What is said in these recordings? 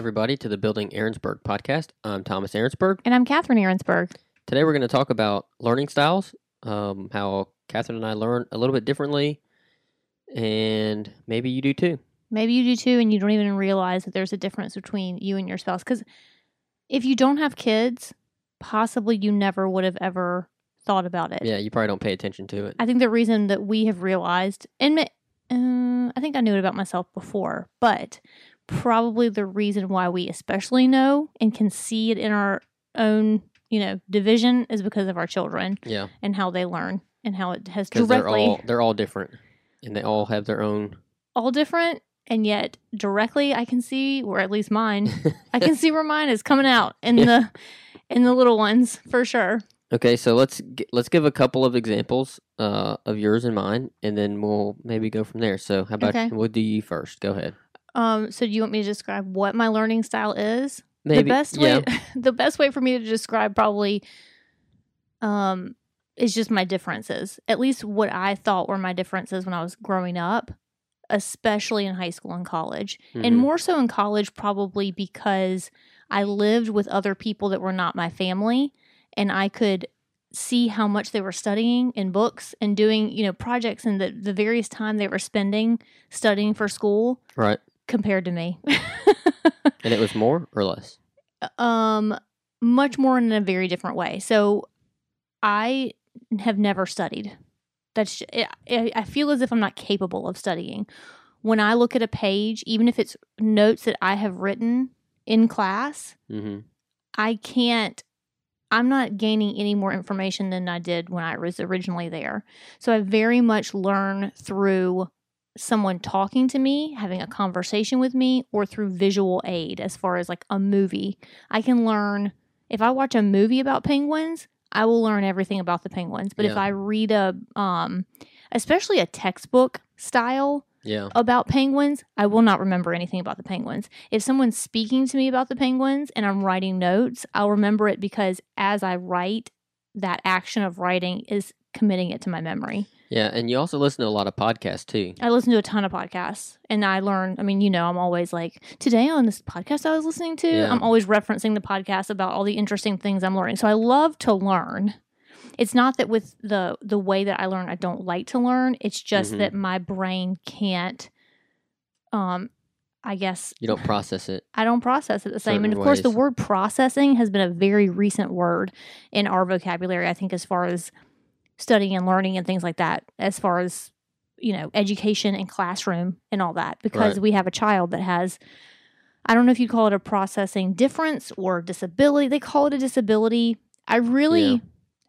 Everybody, to the Building Aaronsburg podcast. I'm Thomas Aaronsburg. And I'm Catherine Aaronsburg. Today, we're going to talk about learning styles, um, how Catherine and I learn a little bit differently, and maybe you do too. Maybe you do too, and you don't even realize that there's a difference between you and your spouse. Because if you don't have kids, possibly you never would have ever thought about it. Yeah, you probably don't pay attention to it. I think the reason that we have realized, and uh, I think I knew it about myself before, but probably the reason why we especially know and can see it in our own, you know, division is because of our children Yeah, and how they learn and how it has because they're directly all they're all different, and they all have their own. all different and yet directly I can see or at least mine I can see where mine is coming out in Yeah. the in the little ones for sure. Okay, so let's g- let's give a couple of examples uh, of yours and mine, and then we'll maybe go from there. So, how about Okay. we'll do you first? Go ahead. Um so do you want me to describe what my learning style is? Maybe the best yeah. way the best way for me to describe probably um is just my differences. At least what I thought were my differences when I was growing up, especially in high school and college. And Mhm. more so in college probably because I lived with other people that were not my family and I could see how much they were studying in books and doing, you know, projects and the, the various time they were spending studying for school right, compared to me. and it was more or less. um much more in a very different way. So i have never studied. That's I, I feel as if i'm not capable of studying. When i look at a page even if it's notes that i have written in class hmm i can't i'm not gaining any more information than i did when i was originally there. So i very much learn through someone talking to me having a conversation with me or through visual aid as far as like a movie i can learn if i watch a movie about penguins i will learn everything about the penguins but if i read a um especially a textbook style Yeah, about penguins, I will not remember anything about the penguins. If someone's speaking to me about the penguins and I'm writing notes, I'll remember it because as I write, that action of writing is committing it to my memory. Yeah, and you also listen to a lot of podcasts too. I listen to a ton of podcasts and I learn. I mean, you know, I'm always like, today on this podcast I was listening to, Yeah. I'm always referencing the podcast about all the interesting things I'm learning. So I love to learn. It's not that with the the way that I learn, I don't like to learn. It's just Mhm. that my brain can't. Um, I guess You don't process it. I don't process it the same. and of course, the word processing has been a very recent word in our vocabulary, I think, as far as studying and learning and things like that, as far as, you know, education and classroom and all that, because Right. we have a child that has, I don't know if you'd call it a processing difference or disability. They call it a disability. I really, Yeah.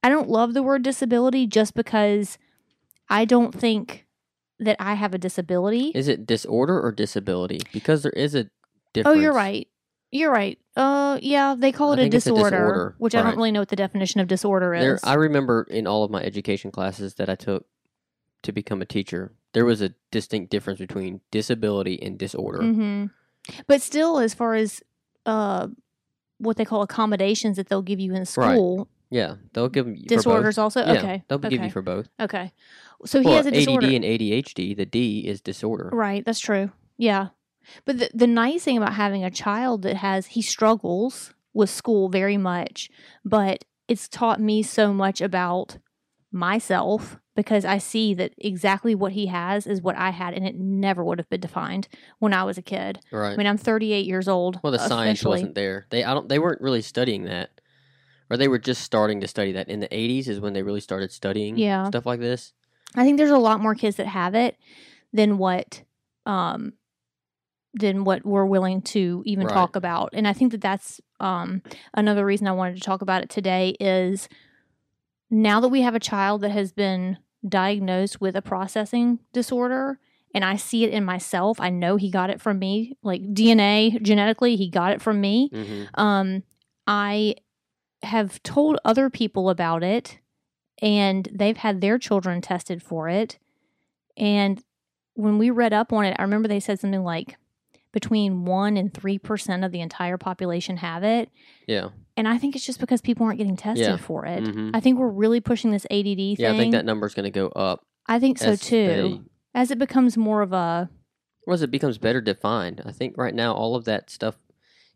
I don't love the word disability just because I don't think that I have a disability. Is it disorder or disability? Because there is a difference. Oh, you're right. You're right. Uh, yeah, they call it a it's a disorder, disorder, which I don't really know what the definition of disorder There, is. I remember in all of my education classes that I took to become a teacher, there was a distinct difference between disability and disorder. hmm But still, as far as uh, what they call accommodations that they'll give you in school, Yeah, they'll give you disorders also. Yeah, Okay, they'll okay, give you for both. okay. So he Well, has a disorder. ADD and ADHD. The D is disorder. Right, that's true. Yeah. But the, the nice thing about having a child that has, he struggles with school very much, but it's taught me so much about myself because I see that exactly what he has is what I had, and it never would have been defined when I was a kid. Right. I mean, I'm 38 years old. well, the science wasn't there. They I don't. They weren't really studying that, or they were just starting to study that. In the '80s is when they really started studying Yeah. stuff like this. I think there's a lot more kids that have it than what um than what we're willing to even Right. talk about. And I think that that's um another reason I wanted to talk about it today is now that we have a child that has been diagnosed with a processing disorder and I see it in myself, I know he got it from me, like DNA genetically, he got it from me hmm um, I have told other people about it, and they've had their children tested for it. And when we read up on it, I remember they said something like between 1 and 3% of the entire population have it. Yeah. And I think it's just because people aren't getting tested Yeah. for it. Mhm. I think we're really pushing this ADD thing. Yeah, I think that number's going to go up. I think so too. they- as it becomes more of a Well, as it becomes better defined, I think right now all of that stuff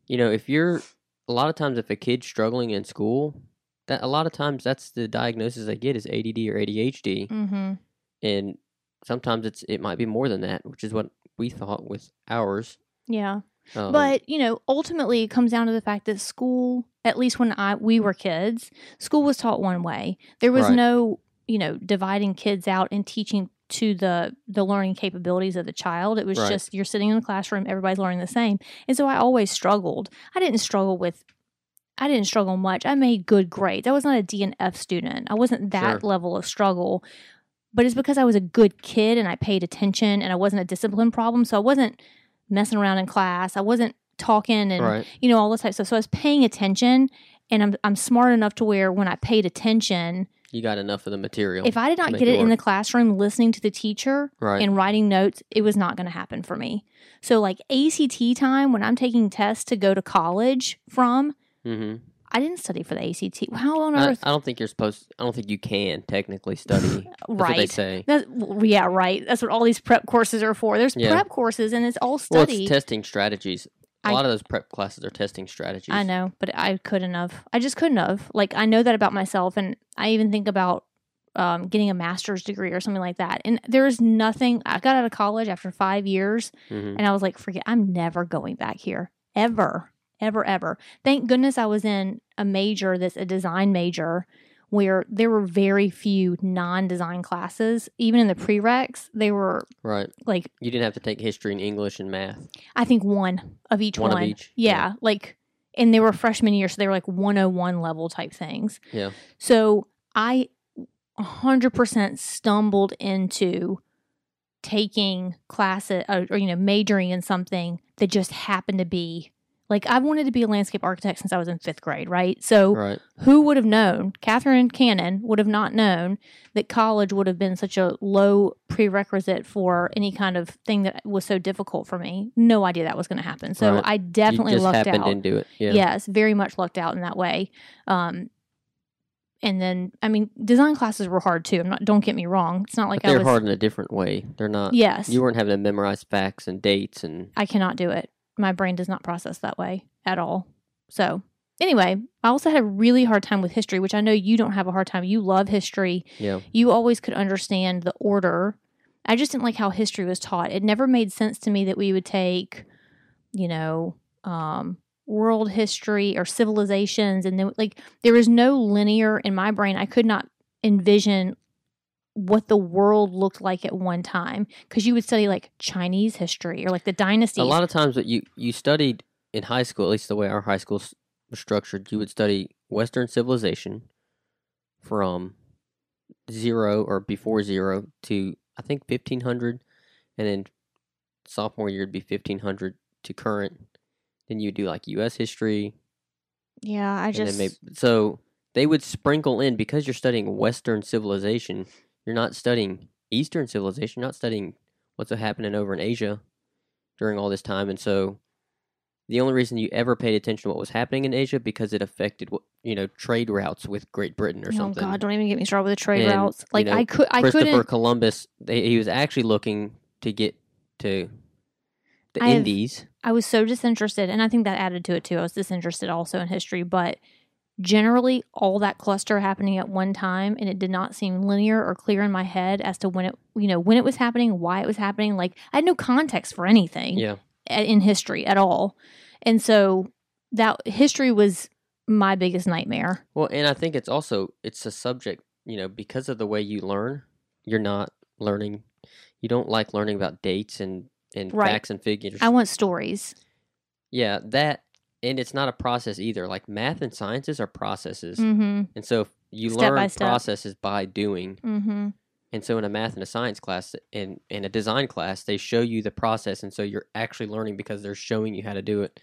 you know, if you're a lot of times if a kid's struggling in school, that a lot of times that's the diagnosis they get is ADD or ADHD, Mm-hmm. and sometimes it's it might be more than that, which is what we thought with ours. Yeah. Um, But you know, ultimately, it comes down to the fact that school, at least when I we were kids, school was taught one way. There was Right. no, you know, dividing kids out and teaching to the the learning capabilities of the child. It was Right. just you're sitting in the classroom, everybody's learning the same, and so I always struggled. I didn't struggle with. I didn't struggle much. I made good grades. I was not a D and F student. I wasn't that Sure. level of struggle. But it's because I was a good kid and I paid attention and I wasn't a discipline problem. So I wasn't messing around in class. I wasn't talking and right, you know all this type of stuff. So I was paying attention, and I'm I'm smart enough to where when I paid attention, you got enough of the material. if I did not get it it in the classroom, listening to the teacher right, and writing notes, it was not going to happen for me. So like ACT time when I'm taking tests to go to college from, hmm I didn't study for the ACT. How on I, earth? I don't think you're supposed. I don't think you can technically study. What they right. say. That's, yeah, right. That's what all these prep courses are for. There's Yeah. prep courses, and it's all study. Well, it's testing strategies. A I- lot of those prep classes are testing strategies. I know, but I couldn't have. I just couldn't have. Like I know that about myself, and I even think about um, getting a master's degree or something like that. And there is nothing. I got out of college after five years, hmm and I was like, forget. I'm never going back here ever, ever, ever. Thank goodness I was in a major that's a design major. Where there were very few non-design classes, even in the mm-hmm. prereqs, they were Right. like You didn't have to take history and English and math. I think one of each One one. of each, Yeah, yeah. like and they were freshman year, so they were like 101 level type things. Yeah. So I 100% stumbled into taking classes or, or, you know majoring in something that just happened to be like I wanted to be a landscape architect since I was in fifth grade, right? So Right. who would have known? Catherine Cannon would have not known that college would have been such a low prerequisite for any kind of thing that was so difficult for me. No idea that was going to happen. So Right. I definitely lucked out. into it. Yeah. Yes, very much lucked out in that way. Um, and then, I mean, design classes were hard too. I'm not. Don't get me wrong. It's not like But I they're was. hard in a different way. They're not. Yes, You weren't having to memorize facts and dates and I cannot do it. My brain does not process that way at all. So, anyway, I also had a really hard time with history, which I know you don't have a hard time. You love history. yeah. You always could understand the order. I just didn't like how history was taught. It never made sense to me that we would take, you know, um, world history or civilizations, and then like there was no linear in my brain. I could not envision what the world looked like at one time because you would study like Chinese history or like the dynasties. A lot of times that you you studied in high school, at least the way our high school was structured, you would study Western civilization from zero or before zero to I think fifteen hundred, and then sophomore year would be fifteen hundred to current. Then you do like U.S. history, yeah, I just maybe so they would sprinkle in because you're studying Western civilization. You're not studying Eastern civilization. You're not studying what's happening over in Asia during all this time, and so the only reason you ever paid attention to what was happening in Asia because it affected what you know trade routes with Great Britain or oh something. Oh God, don't even get me started with the trade And, routes. you Like know, I could, I Christopher couldn't. Christopher Columbus, they, he was actually looking to get to the I have- Indies. I was so disinterested, and I think that added to it too. I was disinterested also in history, but generally, all that cluster happening at one time, and it did not seem linear or clear in my head as to when it, you know, when it was happening, why it was happening. Like I had no context for anything Yeah, in history at all, and so that history was my biggest nightmare. Well, and I think it's also it's a subject, you know, because of the way you learn, you're not learning you don't like learning about dates and and Right. facts and figures. I want stories. yeah, that and it's not a process either. Like math and sciences are processes. Mm-hmm. And so you Step learn step. processes by doing. Mm-hmm. And so in a math and a science class and in a design class, they show you the process and so you're actually learning because they're showing you how to do it.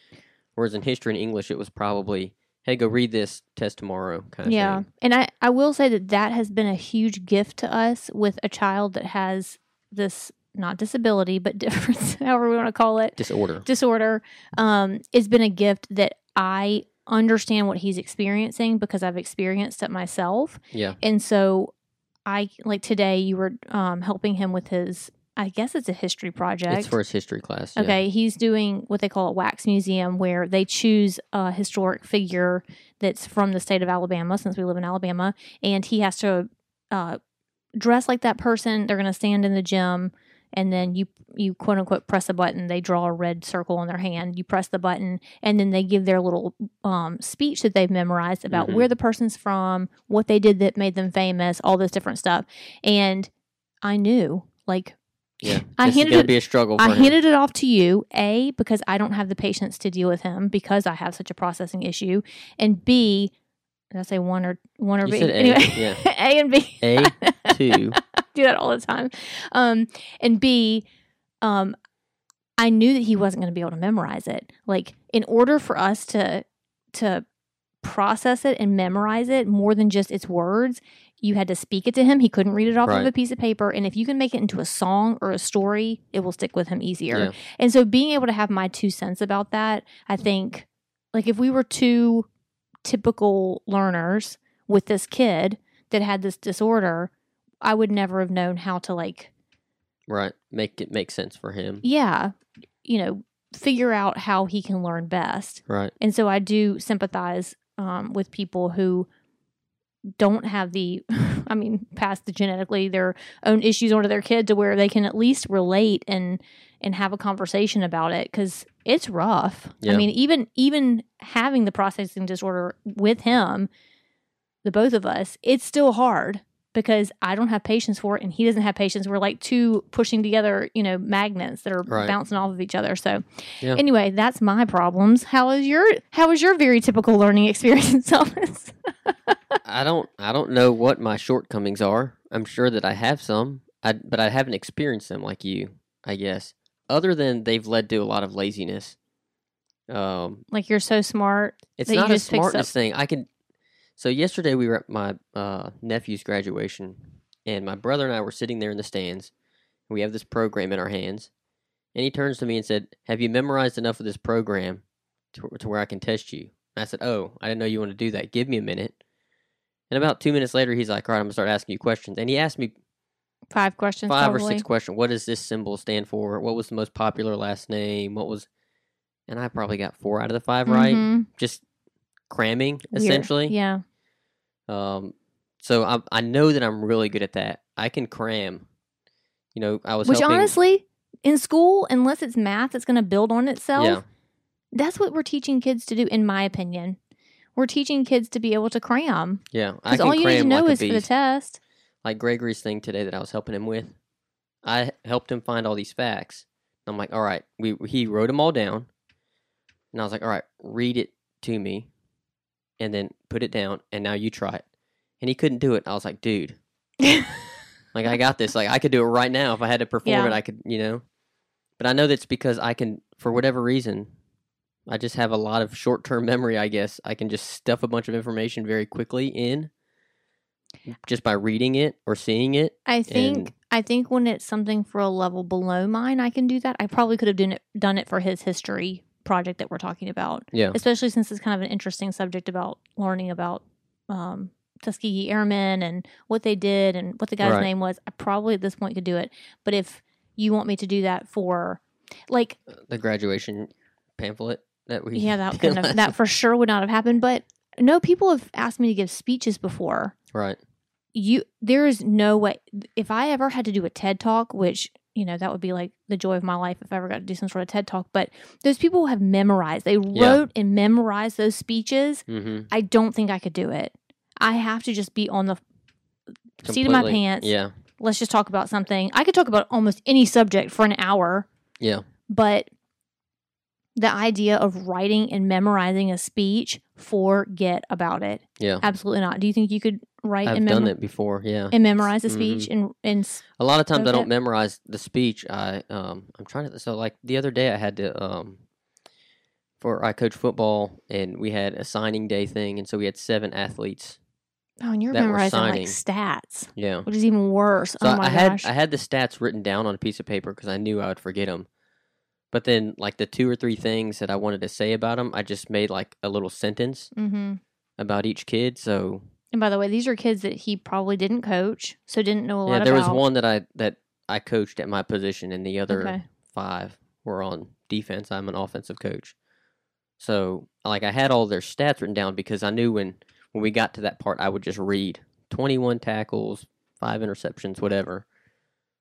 Whereas in history and English it was probably, hey, go read this test tomorrow kind of Yeah. thing. And I, I will say that that has been a huge gift to us with a child that has this, not disability, but difference, however we want to call it, Disorder. disorder. Um, it's been a gift that I understand what he's experiencing because I've experienced it myself. Yeah. And so I, like today, you were um, helping him with his I guess it's a history project. It's for his history class. yeah. Okay, he's doing what they call a wax museum, where they choose a historic figure that's from the state of Alabama, since we live in Alabama, and he has to uh, dress like that person. They're going to stand in the gym, and then you you quote unquote press a button. They draw a red circle on their hand. You press the button, and then they give their little um, speech that they've memorized about Mhm. where the person's from, what they did that made them famous, all this different stuff. And I knew, like, Yeah. I handed it- be a struggle I him. handed it off to you, A, because I don't have the patience to deal with him because I have such a processing issue. And B, did I say one or one or You B? said A, anyway, yeah. A and B. A two. do that all the time. Um, and B, um, I knew that he wasn't going to be able to memorize it. Like, in order for us to to process it and memorize it more than just its words, you had to speak it to him. He couldn't read it off of a piece of paper. And if you can make it into a song or a story, it will stick with him easier. Yeah. And so being able to have my two cents about that, I think like if we were two typical learners with this kid that had this disorder, I would never have known how to like Right. Make it make sense for him. yeah, you know, figure out how he can learn best. Right. And so I do sympathize um, with people who don't have the, I mean, pass the genetically their own issues onto their kid to where they can at least relate and and have a conversation about it because it's rough. Yeah. I mean, even even having the processing disorder with him, the both of us, it's still hard because I don't have patience for it and he doesn't have patience. We're like two pushing together, you know, magnets that are Right. bouncing off of each other. So Yeah. anyway, that's my problems. How is your how is your very typical learning experience, Elvis? I don't I don't know what my shortcomings are. I'm sure that I have some, I, but I haven't experienced them like you, I guess. Other than they've led to a lot of laziness. Um, like you're so smart. it's not a smartness thing. I can. So yesterday we were at my uh, nephew's graduation, and my brother and I were sitting there in the stands. We have this program in our hands, and he turns to me and said, "Have you memorized enough of this program to, to where I can test you?" And I said, "Oh, I didn't know you want to do that. Give me a minute." And about two minutes later, he's like, "All right, I'm gonna start asking you questions." And he asked me Five questions. five probably. or six questions. What does this symbol stand for? What was the most popular last name? What was? And I probably got four out of the 5 right. Mhm. Just cramming Weird. essentially. Yeah. Um, so I I know that I'm really good at that. I can cram. You know, I was Which helping, honestly, in school, unless it's math that's going to build on itself, yeah, that's what we're teaching kids to do. In my opinion, we're teaching kids to be able to cram yeah. Because all you need to know like is for the test. like Gregory's thing today that I was helping him with. I helped him find all these facts. I'm like, all right, we he wrote them all down, and I was like, all right, read it to me, and then put it down, and now you try it. And he couldn't do it. I was like, dude, like I got this. Like I could do it right now if I had to perform Yeah. it. I could, you know. But I know that's because I can, for whatever reason, I just have a lot of short-term memory. I guess I can just stuff a bunch of information very quickly in, just by reading it or seeing it. I think And- I think when it's something for a level below mine, I can do that. I probably could have done it done it for his history project that we're talking about, Yeah. especially since it's kind of an interesting subject about learning about um, Tuskegee Airmen and what they did and what the guy's Right. name was. I probably at this point could do it, but if you want me to do that for like the graduation pamphlet that we yeah that have, last- that for sure would not have happened but no people have asked me to give speeches before right you there is no way if i ever had to do a ted talk which you know that would be like the joy of my life if i ever got to do some sort of ted talk but those people have memorized they Yeah. wrote and memorized those speeches mm-hmm. i don't think i could do it. I have to just be on the seat of my pants. Yeah. Let's just talk about something. I could talk about almost any subject for an hour. Yeah. But the idea of writing and memorizing a speech forget about it. Yeah. Absolutely not. Do you think you could write i've and, done it before yeah. and memorize a Mhm. speech and and s- a lot of times i don't memorize the speech. I um i'm trying to so like the other day i had to um for i coach football and we had a signing day thing and so we had seven athletes oh and you're memorizing like stats yeah. which is even worse. So oh my I had I had the stats written down on a piece of paper because I knew I would forget them. But then, like the two or three things that I wanted to say about them, I just made like a little sentence hmm about each kid. So and by the way these are kids that he probably didn't coach so didn't know a lot about. yeah, there was one that I that I coached at my position, and the other Okay. five were on defense. I'm an offensive coach, so like I had all their stats written down because I knew when when we got to that part, I would just read 21 tackles, five interceptions, whatever.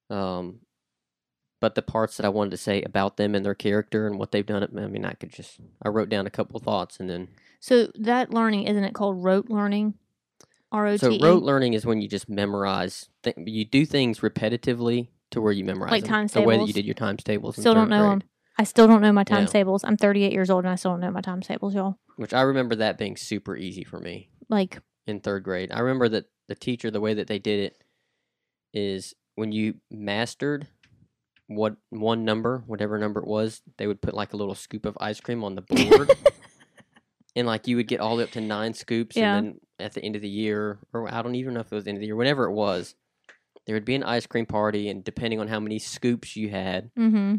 Um, but the parts that I wanted to say about them and their character and what they've done, I mean, I could just I wrote down a couple thoughts and then So that learning isn't it called rote learning? R O T So rote learning is when you just memorize. Th- you do things repetitively to where you memorize Like them. times the way that you did your times tables. in Still don't know grade, them. I still don't know my times Yeah. tables. I'm 38 years old and I still don't know my times tables, y'all. Which I remember that being super easy for me Like in third grade. I remember that the teacher, the way that they did it, is when you mastered what one number, whatever number it was, they would put like a little scoop of ice cream on the board. And like you would get all the way up to nine scoops, Yeah. and then at the end of the year, or I don't even know if it was the end of the year, whenever it was, there would be an ice cream party, and depending on how many scoops you had, mm-hmm.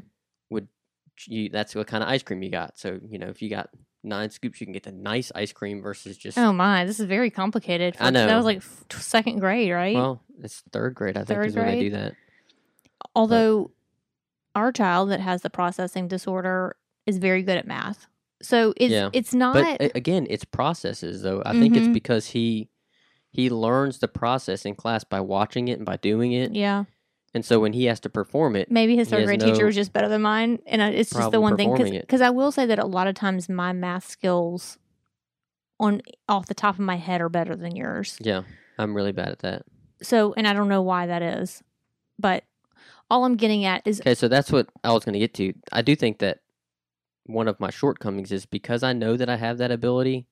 you that's what kind of ice cream you got. So you know, if you got nine scoops, you can get the nice ice cream versus just Oh my, this is very complicated. I know That was like second grade, right? well, it's third grade. I think Third is when they do that. Although our child that has the processing disorder is very good at math. So it's Yeah. it's not But again, it's processes though. I think it's Mhm. because he he learns the process in class by watching it and by doing it, yeah. and so when he has to perform it, Maybe his third grade teacher was just better than mine, and it's just the one thing because I will say that a lot of times my math skills on off the top of my head are better than yours. yeah, I'm really bad at that. So, and I don't know why that is, but all I'm getting at is Okay, so that's what I was going to get to. I do think that one of my shortcomings is because I know that I have that ability,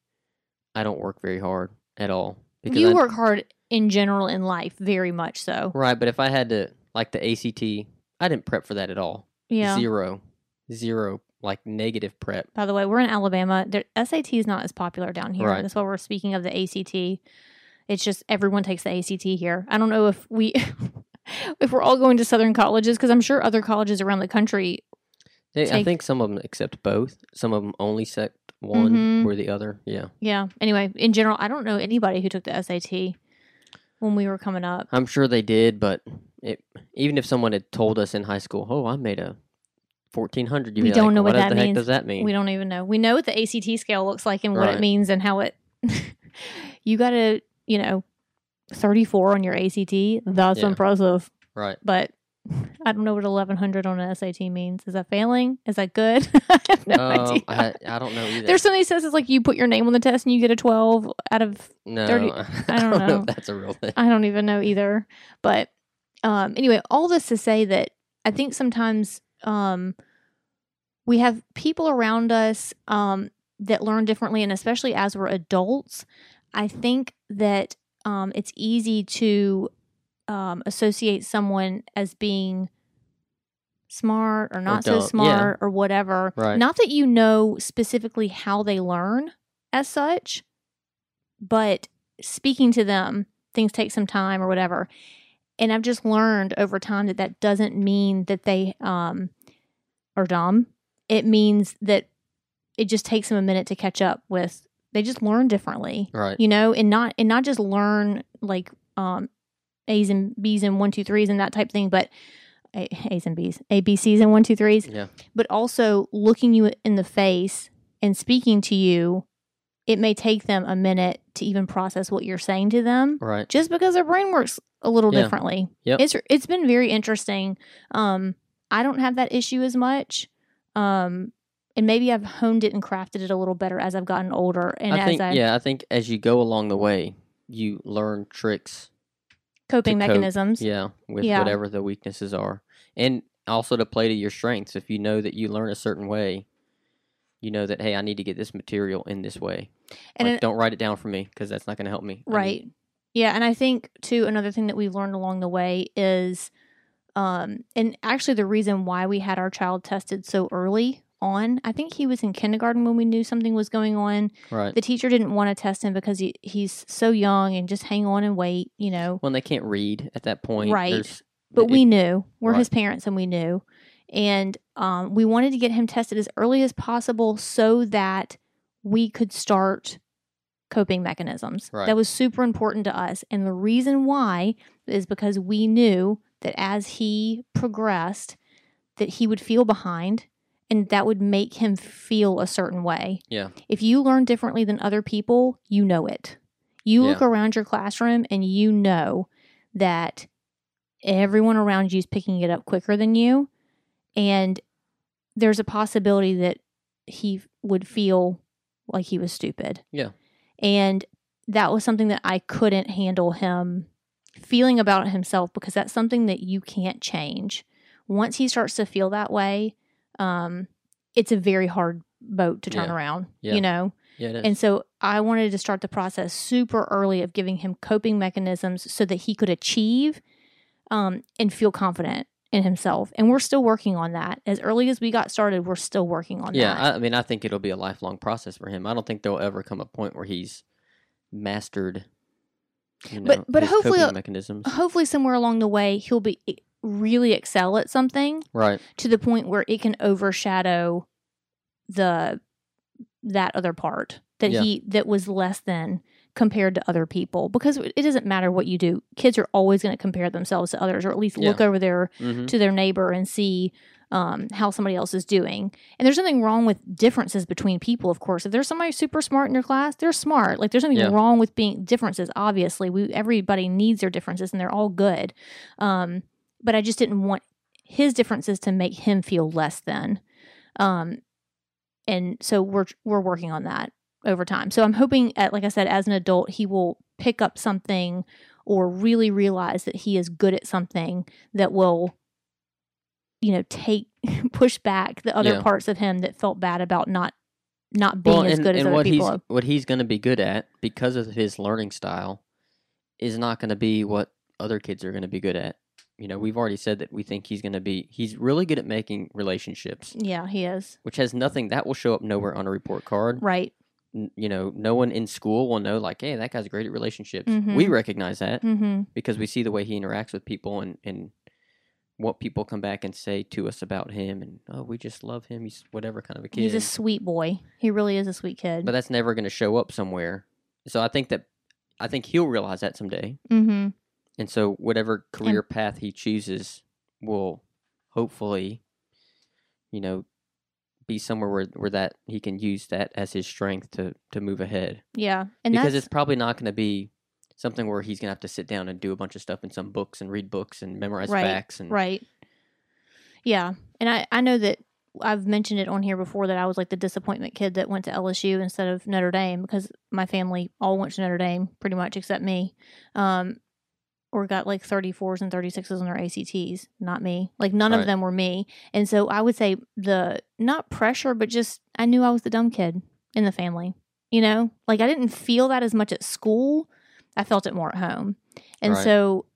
I don't work very hard at all. Because you I, work hard in general in life, very much so. right, but if I had to like the ACT, I didn't prep for that at all. Yeah. Zero, zero, like negative prep. By the way, we're in Alabama. There, SAT is not as popular down here. Right. That's why we're speaking of the ACT. It's just everyone takes the ACT here. I don't know if we, if we're all going to Southern colleges, because I'm sure other colleges around the country. They- I think some of them accept both. Some of them only accept one Mhm. or the other. Yeah, Yeah. Anyway, in general, I don't know anybody who took the SAT when we were coming up. I'm sure they did, but it, even if someone had told us in high school, "Oh, I made a 1400," you'd We don't like, know what what that the heck means. does that mean? We don't even know. We know what the ACT scale looks like and what it means and how it. you got to, you know, 34 on your ACT. That's Yeah. impressive. right. But I don't know what 1100 on an SAT means. Is that failing? Is that good? I have no Um, idea. I, I don't know either. There's something that says it's like you put your name on the test and you get a 12 out of. no, 30 I, I don't know. know. if that's a real thing. I don't even know either. But um, anyway, all this to say that I think sometimes um, we have people around us um, that learn differently, and especially as we're adults, I think that um, it's easy to um, associate someone as being smart or not so dumb, yeah. smart or whatever. Right. Not that you know specifically how they learn as such, but speaking to them, things take some time or whatever. And I've just learned over time that that doesn't mean that they um, are dumb. It means that it just takes them a minute to catch up with. They just learn differently Right. you know, and not and not just learn like um A's and B's and one two threes and that type thing, but A- A's and B's, A B C's and one two threes, Yeah. but also looking you in the face and speaking to you. It may take them a minute to even process what you're saying to them, Right. just because their brain works a little Yeah. differently. Yep. It's it's been very interesting. Um, I don't have that issue as much. Um, and maybe I've honed it and crafted it a little better as I've gotten older and I as think I yeah, I think as you go along the way, you learn tricks. Coping cope. mechanisms. Yeah, with Yeah. whatever the weaknesses are, and also to play to your strengths. If you know that you learn a certain way, you know that hey, I need to get this material in this way. And like, it- don't write it down for me because that's not going to help me. I need- Right. Yeah, and I think too another thing that we've learned along the way is um and actually the reason why we had our child tested so early on, I think he was in kindergarten when we knew something was going on. right. The teacher didn't want to test him because he, he's so young and just hang on and wait, you know. When they can't read at that point, Right. there's- But it- we knew. We're Right. his parents and we knew. And um, we wanted to get him tested as early as possible so that we could start coping mechanisms. Right. That was super important to us. And the reason why is because we knew that as he progressed, that he would feel behind and that would make him feel a certain way. Yeah. If you learn differently than other people, you know it. You look around your classroom and you know that everyone around you is picking it up quicker than you. And there's a possibility that he would feel like he was stupid. Yeah. And that was something that I couldn't handle him feeling about himself because that's something that you can't change. Once he starts to feel that way, um, it's a very hard boat to turn Yeah. around, Yeah. you know? Yeah. And so I wanted to start the process super early of giving him coping mechanisms so that he could achieve um, and feel confident in himself. And we're still working on that. As early as we got started, we're still working on yeah. that. I, I mean, I think it'll be a lifelong process for him. I don't think there'll ever come a point where he's mastered. You know, But- but hopefully- mechanisms. Hopefully, somewhere along the way, he'll be really excel at something Right. to the point where it can overshadow the that other part that Yeah. he that was less than compared to other people because it doesn't matter what you do kids are always going to compare themselves to others or at least Yeah. look over their hmm to their neighbor and see um, how somebody else is doing. And there's nothing wrong with differences between people, of course. If there's somebody super smart in your class, they're smart. Like there's nothing Yeah. wrong with being differences. Obviously, we everybody needs their differences, and they're all good. Um, but I just didn't want his differences to make him feel less than. Um, and so we're we're working on that over time. So I'm hoping, at, like I said, as an adult, he will pick up something or really realize that he is good at something that will you know take push back the other Yeah. parts of him that felt bad about not not being Well, as and, good as other what people he's what he's going to be good at because of his learning style is not going to be what other kids are going to be good at. You know, we've already said that we think he's going to be he's really good at making relationships, yeah he is which has nothing that will show up nowhere on a report card. right N- You know, no one in school will know like, hey, that guy's great at relationships. We Mhm. recognize that mm-hmm because we see the way he interacts with people and and what people come back and say to us about him and oh, we just love him. He's whatever kind of a kid. he's a sweet boy he really is a sweet kid but that's never going to show up somewhere. So I think that I think he'll realize that someday, mm-hmm and so whatever career path he chooses will hopefully, you know, be somewhere where where that he can use that as his strength to to move ahead. yeah and because it's probably not going to be something where he's going to have to sit down and do a bunch of stuff in some books and read books and memorize Right, facts and Right. Yeah. And I, I know that I've mentioned it on here before that I was like the disappointment kid that went to LSU instead of Notre Dame because my family all went to Notre Dame pretty much except me. Um, or got like 34s and 36s on their ACTs, not me. Like none Right. of them were me. And so I would say the not pressure, but just I knew I was the dumb kid in the family. You know, like I didn't feel that as much at school. I felt it more at home. And Right. so,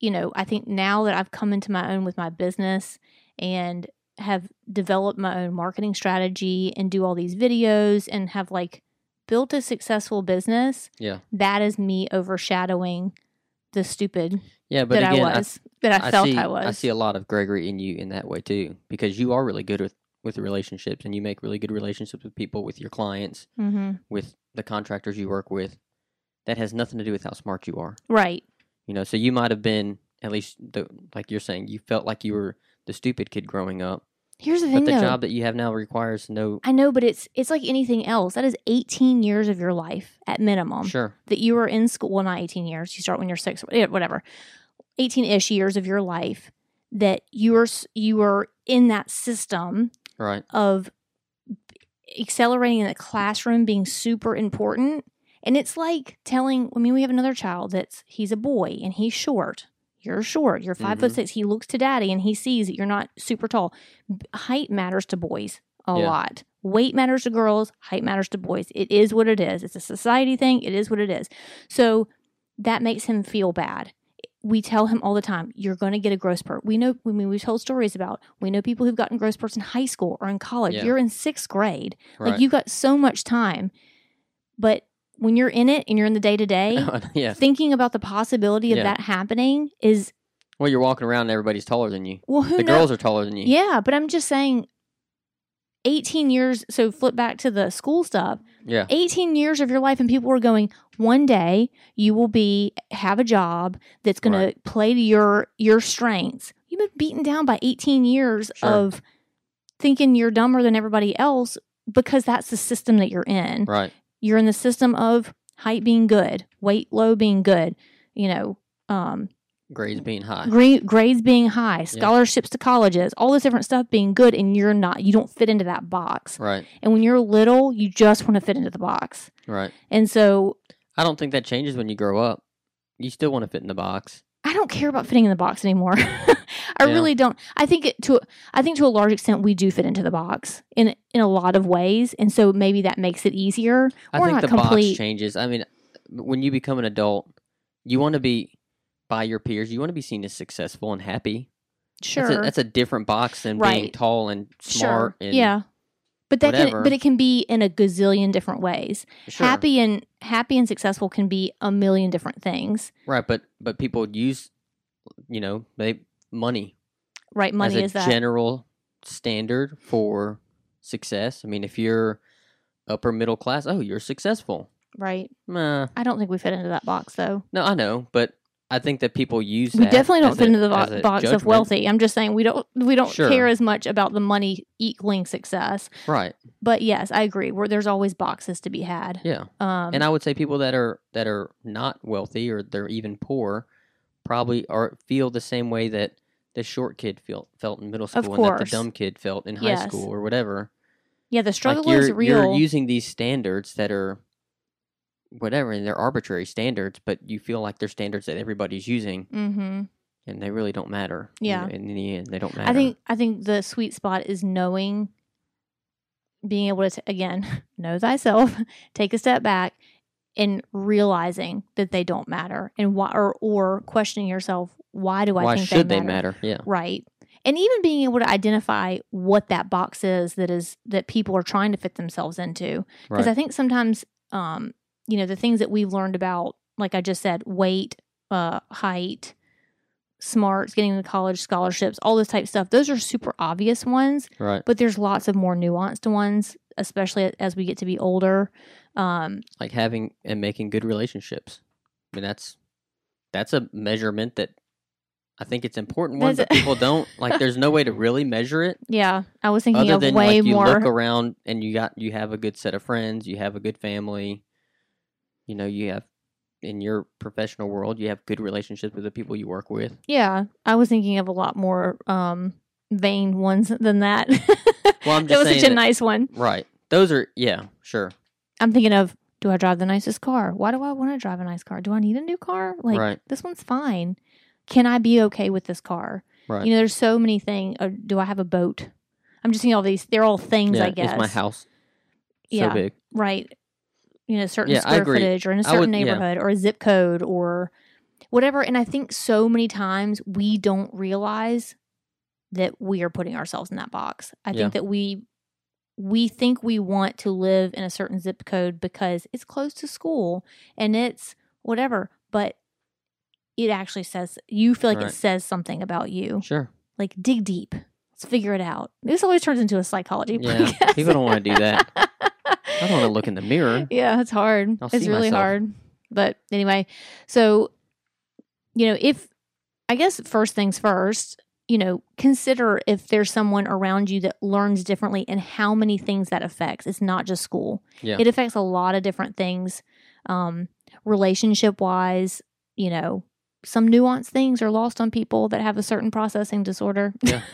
you know, I think now that I've come into my own with my business and have developed my own marketing strategy and do all these videos and have like built a successful business, yeah, that is me overshadowing the stupid yeah. But that again, I was, that I, felt see, I was. I see a lot of Gregory in you in that way too, because you are really good with with relationships, and you make really good relationships with people, with your clients, hmm with the contractors you work with. That has nothing to do with how smart you are. Right. You know, so you might have been at least the like you're saying, you felt like you were the stupid kid growing up, Here's the thing, but the though. job that you have now requires no. I know, but it's it's like anything else. That is 18 years of your life at minimum Sure, that you are in school. Well, not 18 years. You start when you're six, whatever. 18 ish years of your life that you are you are in that system right, of accelerating in the classroom being super important. And it's like telling, I mean, we have another child that's he's a boy and he's short. You're short. You're 5 foot Mhm. six. He looks to daddy and he sees that you're not super tall. Height matters to boys a Yeah. lot. Weight matters to girls. Height matters to boys. It is what it is. It's a society thing. It is what it is. So that makes him feel bad. We tell him all the time, you're going to get a growth spurt. We know, I mean, we've told stories about, we know people who've gotten growth spurts in high school or in college. Yeah. You're in sixth grade. right. Like you've got so much time. But when you're in it and you're in the day to day, yeah. thinking about the possibility of Yeah. that happening is, Well, you're walking around and everybody's taller than you. well, who The knows? girls are taller than you. Yeah, but I'm just saying, 18 years. So flip back to the school stuff. Yeah. 18 years of your life, and people were going. One day you will be have a job that's going Right. to play to your your strengths. You've been beaten down by 18 years Sure. of thinking you're dumber than everybody else because that's the system that you're in. Right. You're in the system of height being good, weight low being good, you know, um, Grades being high. gra- grades being high, scholarships to colleges, all this different stuff being good, and you're not, you don't fit into that box. Right. And when you're little, you just want to fit into the box. Right. And so I don't think that changes when you grow up. You still want to fit in the box. I don't care about fitting in the box anymore. I Yeah. really don't. I think it to I think to a large extent we do fit into the box in in a lot of ways, and so maybe that makes it easier. I think not the complete. box changes. I mean, when you become an adult, you want to be by your peers. You want to be seen as successful and happy. Sure, That's a, that's a different box than being tall and smart. sure, And, yeah. But that whatever. can but it can be in a gazillion different ways. sure. Happy and happy and successful can be a million different things. Right, but but people use, you know, they money Right? Money as a is that general standard for success. I mean, if you're upper middle class, oh, you're successful. right? Nah, I don't think we fit into that box though. no, I know, but I think that people use. We definitely don't fit a- into the as bo- a box of wealthy. I'm just saying we don't we don't Sure. care as much about the money equaling success. Right. But yes, I agree. Where there's always boxes to be had. Yeah. Um, and I would say people that are that are not wealthy or they're even poor probably are feel the same way that the short kid felt felt in middle school and that the dumb kid felt in high Yes. school or whatever. yeah, the struggle like is real. You're using these standards that are whatever, and they're arbitrary standards, but you feel like they're standards that everybody's using, mm-hmm. and they really don't matter. you Yeah. know, in the end, they don't matter. I think I think the sweet spot is knowing, being able to t- again know thyself, take a step back, and realizing that they don't matter, and why or or questioning yourself, why do I why think should they they matter? Yeah. Right. And even being able to identify what that box is that is that people are trying to fit themselves into. Because Right. I think sometimes um, you know, the things that we've learned about, like I just said, weight, uh, height, smarts, getting into college scholarships, all this type of stuff, those are super obvious ones, right. but there's lots of more nuanced ones, especially as we get to be older. Um, Like having and making good relationships. I mean, that's that's a measurement that I think it's important one, but people don't like. There's no way to really measure it yeah, I was thinking other of than way like you more. look around and you got you have a good set of friends, you have a good family, you know, you have in your professional world, you have good relationships with the people you work with. Yeah, I was thinking of a lot more um vain ones than that. Well, I'm that just was saying such a that- nice one. Right. Those are yeah, sure. I'm thinking of do I drive the nicest car? Why do I want to drive a nice car? Do I need a new car? Like Right. this one's fine. Can I be okay with this car? Right. You know, there's so many things. Uh, do I have a boat? I'm just seeing all these. They're all things, yeah, I guess. is my house so Yeah. big? right? You know, certain Yeah, square footage or in a certain would- yeah. neighborhood or a zip code or whatever. And I think so many times we don't realize that we are putting ourselves in that box. I Yeah. think that we we think we want to live in a certain zip code because it's close to school and it's whatever, but it actually says you feel like Right. it says something about you. Sure. Like dig deep. Let's figure it out. This always turns into a psychology Yeah, podcast. people don't wanna do that. I don't want to look in the mirror. yeah, it's hard. I'll it's really myself. hard. But anyway, so you know, if I guess first things first, you know, consider if there's someone around you that learns differently and how many things that affects. It's not just school. Yeah. It affects a lot of different things. Um, relationship wise, you know, some nuanced things are lost on people that have a certain processing disorder. Yeah.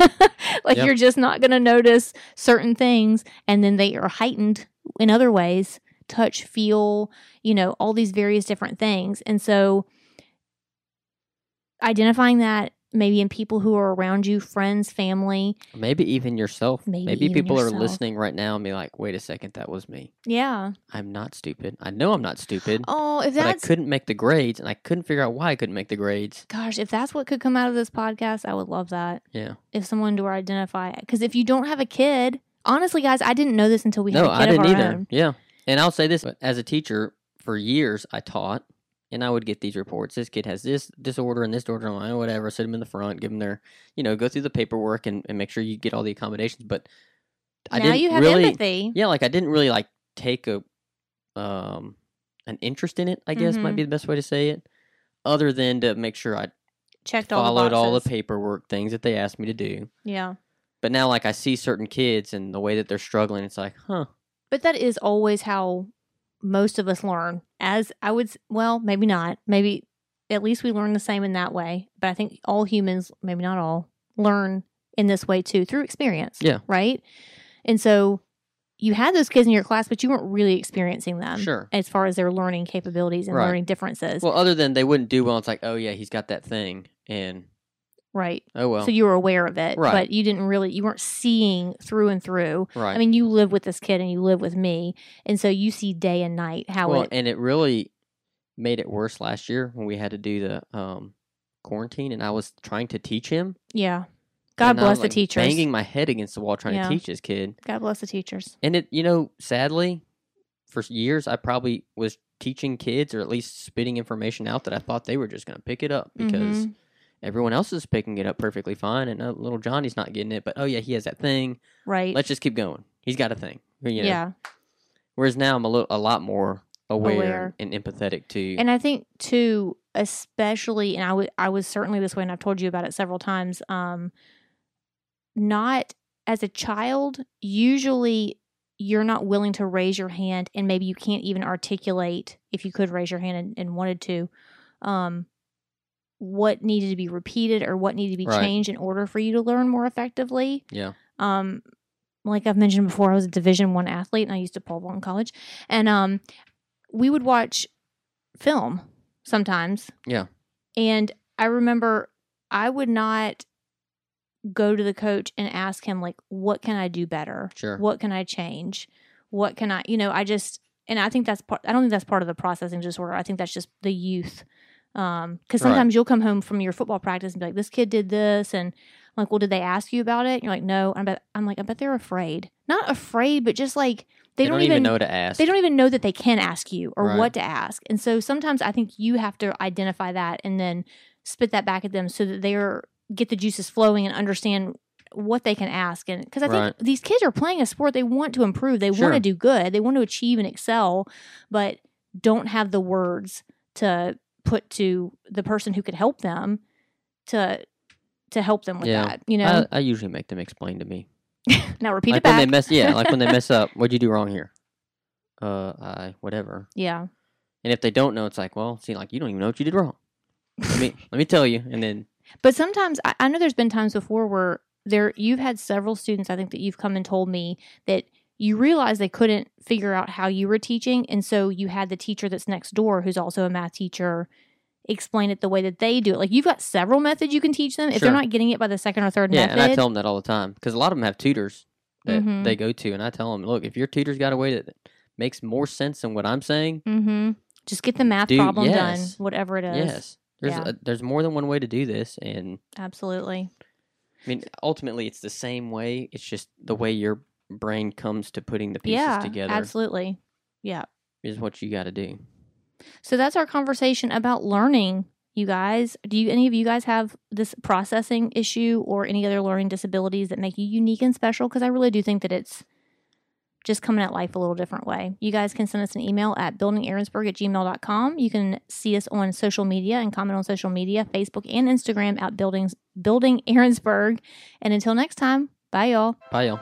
like Yeah. you're just not going to notice certain things and then they are heightened in other ways touch, feel, you know, all these various different things. And so identifying that maybe in people who are around you, friends, family. Maybe even yourself. Maybe Maybe, even people are listening right now and be like, "Wait a second, that was me. Yeah. I'm not stupid. I know I'm not stupid, Oh, if but I couldn't make the grades, and I couldn't figure out why I couldn't make the grades." gosh, if that's what could come out of this podcast, I would love that. Yeah. If someone to identify it. because if you don't have a kid, honestly, guys, I didn't know this until we had no, a I kid didn't of our either. own. Yeah. And I'll say this: as a teacher, for years I taught, and I would get these reports. This kid has this disorder and this disorder, and whatever. Sit them in the front, give them their, you know, go through the paperwork and, and make sure you get all the accommodations. But I now didn't you have really, empathy. yeah, like I didn't really like take a um an interest in it. I guess might Mhm. be the best way to say it. Other than to make sure I Checked all followed the all the paperwork things that they asked me to do. Yeah. But now, like I see certain kids and the way that they're struggling, it's like, huh, But that is always how most of us learn. As I would, well, maybe not. Maybe at least we learn the same in that way. But I think all humans, maybe not all, learn in this way too through experience. Yeah. Right. And so you had those kids in your class, but you weren't really experiencing them. Sure. As far as their learning capabilities and Right. learning differences. well, other than they wouldn't do well, it's like, oh yeah, he's got that thing, and right. oh well, so you were aware of it, Right. but you didn't really, you weren't seeing through and through. right. I mean, you live with this kid and you live with me. And so you see day and night how well, it, and it really made it worse last year when we had to do the um quarantine, and I was trying to teach him. yeah. God and I was, bless the like, teachers. Banging my head against the wall trying Yeah. to teach this kid. God bless the teachers. And it, you know, sadly, for years I probably was teaching kids or at least spitting information out that I thought they were just going to pick it up because Mhm. Everyone else is picking it up perfectly fine, and uh, little Johnny's not getting it. But oh yeah, he has that thing. Right. Let's just keep going. He's got a thing. You know? Yeah. Whereas now I'm a little, a lot more aware, Aware. and empathetic to. And I think too, especially, and I I was certainly this way, and I've told you about it several times. Um, not as a child, usually you're not willing to raise your hand, and maybe you can't even articulate if you could raise your hand and, and wanted to, um, what needed to be repeated or what needed to be Right. changed in order for you to learn more effectively. yeah. um like I've mentioned before, I was a Division One athlete, and I used to pole vault in college. And um, we would watch film sometimes. Yeah. And I remember I would not go to the coach and ask him like, "What can I do better? Sure. What can I change? What can I?" You know, I just and I think that's part. I don't think that's part of the processing disorder. I think that's just the youth. Um, because Right. sometimes you'll come home from your football practice and be like, "This kid did this," and I'm like, well, did they ask you about it? And you're like, no. I'm, bet, I'm like, I bet they're afraid. Not afraid, but just like they, They, don't, even know to ask. they don't even know that they can ask you or Right. what to ask. And so sometimes I think you have to identify that and then spit that back at them so that they're get the juices flowing and understand what they can ask. And because I think Right. these kids are playing a sport, they want to improve, they Sure. want to do good, they want to achieve and excel, but don't have the words to put to the person who could help them to to help them with Yeah. that. You know, I, I usually make them explain to me. now repeat like it back. when they mess, yeah, like when they mess up. What'd you do wrong here? Uh, I whatever. yeah. And if they don't know, it's like, well, see, like you don't even know what you did wrong. Let me let me tell you, and then But sometimes I, I know there's been times before where there you've had several students I think that you've come and told me that you realized they couldn't figure out how you were teaching and so you had the teacher that's next door who's also a math teacher explain it the way that they do it. Like you've got several methods you can teach them. If they're not getting it by the second or third yeah, method. and I tell them that all the time because a lot of them have tutors that Mhm. they go to, and I tell them, look, if your tutor's got a way that makes more sense than what I'm saying, mm-hmm. Just get the math Do- problem yes. done, whatever it is. yes, there's Yeah. a, there's more than one way to do this, and Absolutely. I mean, ultimately, it's the same way. It's just the way your brain comes to putting the pieces yeah. together Absolutely. Yeah. is what you got to do. So that's our conversation about learning. You guys, do you any of you guys have this processing issue or any other learning disabilities that make you unique and special? Because I really do think that it's just coming at life a little different way. You guys can send us an email at buildingaaronsburg at gmail.com. You can see us on social media and comment on social media, Facebook and Instagram at buildings building Aaronsburg. And until next time, bye y'all. Bye, y'all.